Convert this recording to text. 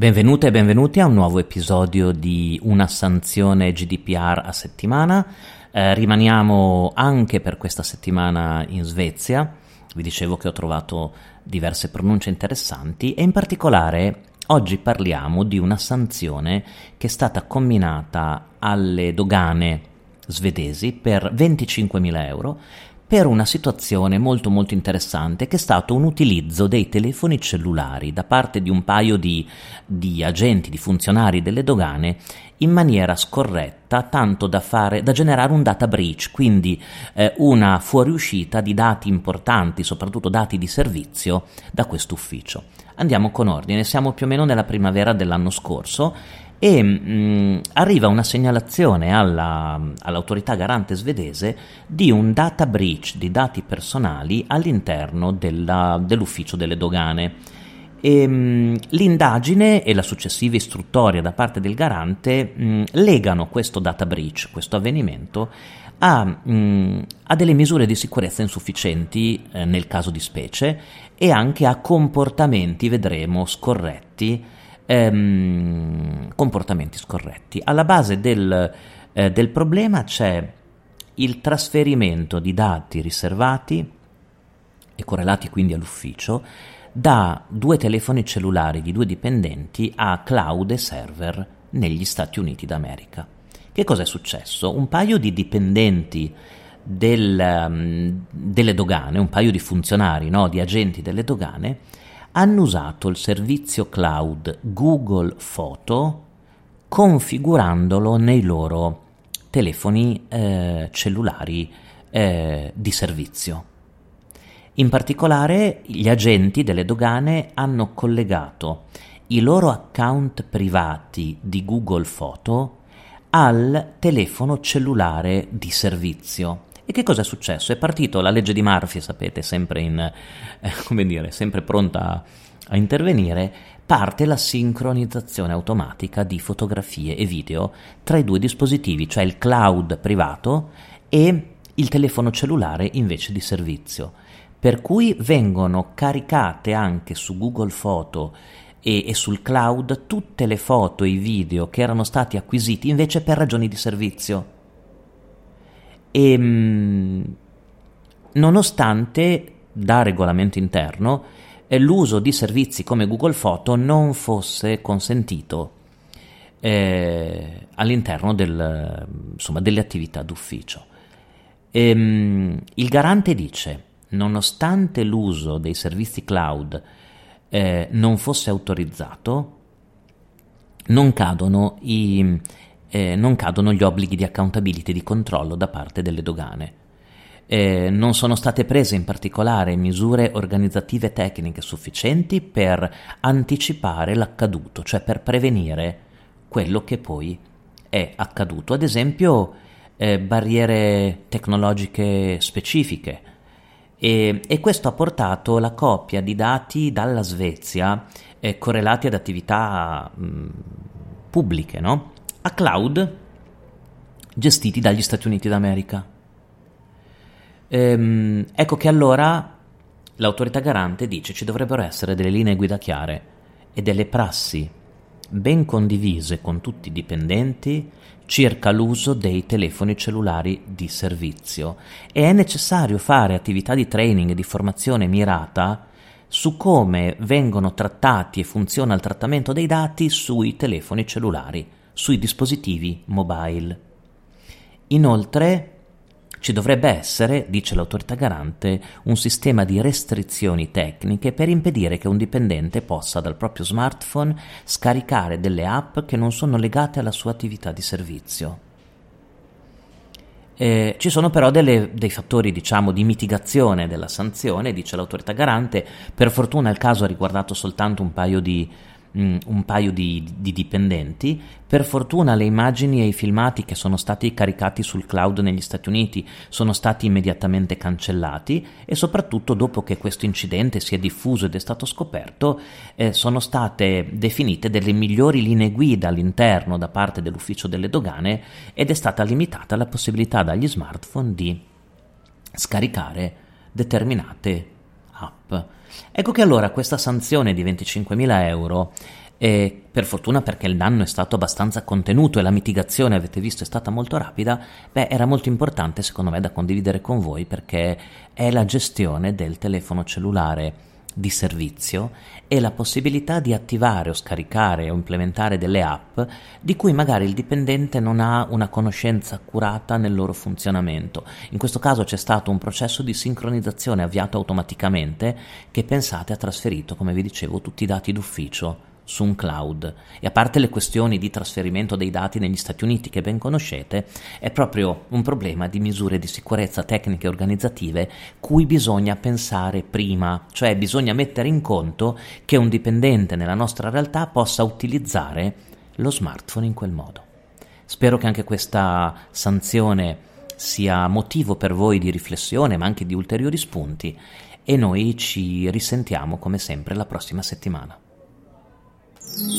Benvenute e benvenuti a un nuovo episodio di Una sanzione GDPR a settimana. Eh, rimaniamo anche per questa settimana in Svezia. Vi dicevo che ho trovato diverse pronunce interessanti e in particolare oggi parliamo di una sanzione che è stata comminata alle dogane svedesi per 25.000 euro per una situazione molto molto interessante che è stato un utilizzo dei telefoni cellulari da parte di un paio di, di agenti, di funzionari delle dogane in maniera scorretta, tanto da, fare, da generare un data breach, quindi eh, una fuoriuscita di dati importanti, soprattutto dati di servizio, da questo ufficio. Andiamo con ordine, siamo più o meno nella primavera dell'anno scorso e mh, mm, arriva una segnalazione alla, all'autorità garante svedese di un data breach di dati personali all'interno della, dell'ufficio delle dogane. E, mh, mm, l'indagine e la successiva istruttoria da parte del garante mh, mm, legano questo data breach, questo avvenimento, a, mh, a, delle misure di sicurezza insufficienti eh, nel caso di specie e anche a comportamenti, vedremo, scorretti ehm, comportamenti scorretti. Alla base del, eh, del problema c'è il trasferimento di dati riservati e correlati quindi all'ufficio da due telefoni cellulari di due dipendenti a cloud e server negli Stati Uniti d'America. Che cosa è successo? Un paio di dipendenti del, um, delle dogane, un paio di funzionari, no, di agenti delle dogane, hanno usato il servizio cloud Google Photo configurandolo nei loro telefoni eh, cellulari eh, di servizio. In particolare gli agenti delle dogane hanno collegato i loro account privati di Google Photo al telefono cellulare di servizio e che cosa è successo? È partito la legge di Murphy, sapete, sempre, in, eh, come dire, sempre pronta a, intervenire, parte la sincronizzazione automatica di fotografie e video tra i due dispositivi, cioè il cloud privato e il telefono cellulare invece di servizio. Per cui vengono caricate anche su Google Photo e, e, sul cloud tutte le foto e i video che erano stati acquisiti invece per ragioni di servizio. E ehm, nonostante da regolamento interno eh, l'uso di servizi come Google Photo non fosse consentito eh, all'interno del, insomma, delle attività d'ufficio. E, ehm, il garante dice, nonostante l'uso dei servizi cloud eh, non fosse autorizzato, non cadono i, eh, non cadono gli obblighi di accountability di controllo da parte delle dogane. Eh, non sono state prese in particolare misure organizzative tecniche sufficienti per anticipare l'accaduto, cioè per prevenire quello che poi è accaduto. Ad esempio, eh, barriere tecnologiche specifiche. E, e, questo ha portato la coppia di dati dalla Svezia eh, correlati ad attività mh, pubbliche, no? A cloud gestiti dagli Stati Uniti d'America. Ehm, ecco che allora l'autorità garante dice ci dovrebbero essere delle linee guida chiare e delle prassi ben condivise con tutti i dipendenti circa l'uso dei telefoni cellulari di servizio e è necessario fare attività di training e di formazione mirata su come vengono trattati e funziona il trattamento dei dati sui telefoni cellulari sui dispositivi mobile. Inoltre ci dovrebbe essere, dice l'autorità garante, un sistema di restrizioni tecniche per impedire che un dipendente possa dal proprio smartphone scaricare delle app che non sono legate alla sua attività di servizio. Eh, ci sono però delle, dei fattori diciamo, di mitigazione della sanzione, dice l'autorità garante. Per fortuna il caso ha riguardato soltanto un paio di un paio di, di, dipendenti. Per fortuna le immagini e i filmati che sono stati caricati sul cloud negli Stati Uniti sono stati immediatamente cancellati e soprattutto dopo che questo incidente si è diffuso ed è stato scoperto eh, sono state definite delle migliori linee guida all'interno da parte dell'ufficio delle dogane ed è stata limitata la possibilità dagli smartphone di scaricare determinate app. Ecco che allora questa sanzione di 25.000 euro e per fortuna perché il danno è stato abbastanza contenuto e la mitigazione, avete visto, è stata molto rapida, beh, era molto importante secondo me da condividere con voi perché è la gestione del telefono cellulare di servizio e la possibilità di attivare o scaricare o implementare delle app di cui magari il dipendente non ha una conoscenza accurata nel loro funzionamento. In questo caso c'è stato un processo di sincronizzazione avviato automaticamente che pensate ha trasferito, come vi dicevo, tutti i dati d'ufficio su un cloud e a parte le questioni di trasferimento dei dati negli Stati Uniti che ben conoscete, è proprio un problema di misure di sicurezza tecniche e organizzative cui bisogna pensare prima, cioè bisogna mettere in conto che un dipendente nella nostra realtà possa utilizzare lo smartphone in quel modo. Spero che anche questa sanzione sia motivo per voi di riflessione ma anche di ulteriori spunti e noi ci risentiamo come sempre la prossima settimana. Yeah.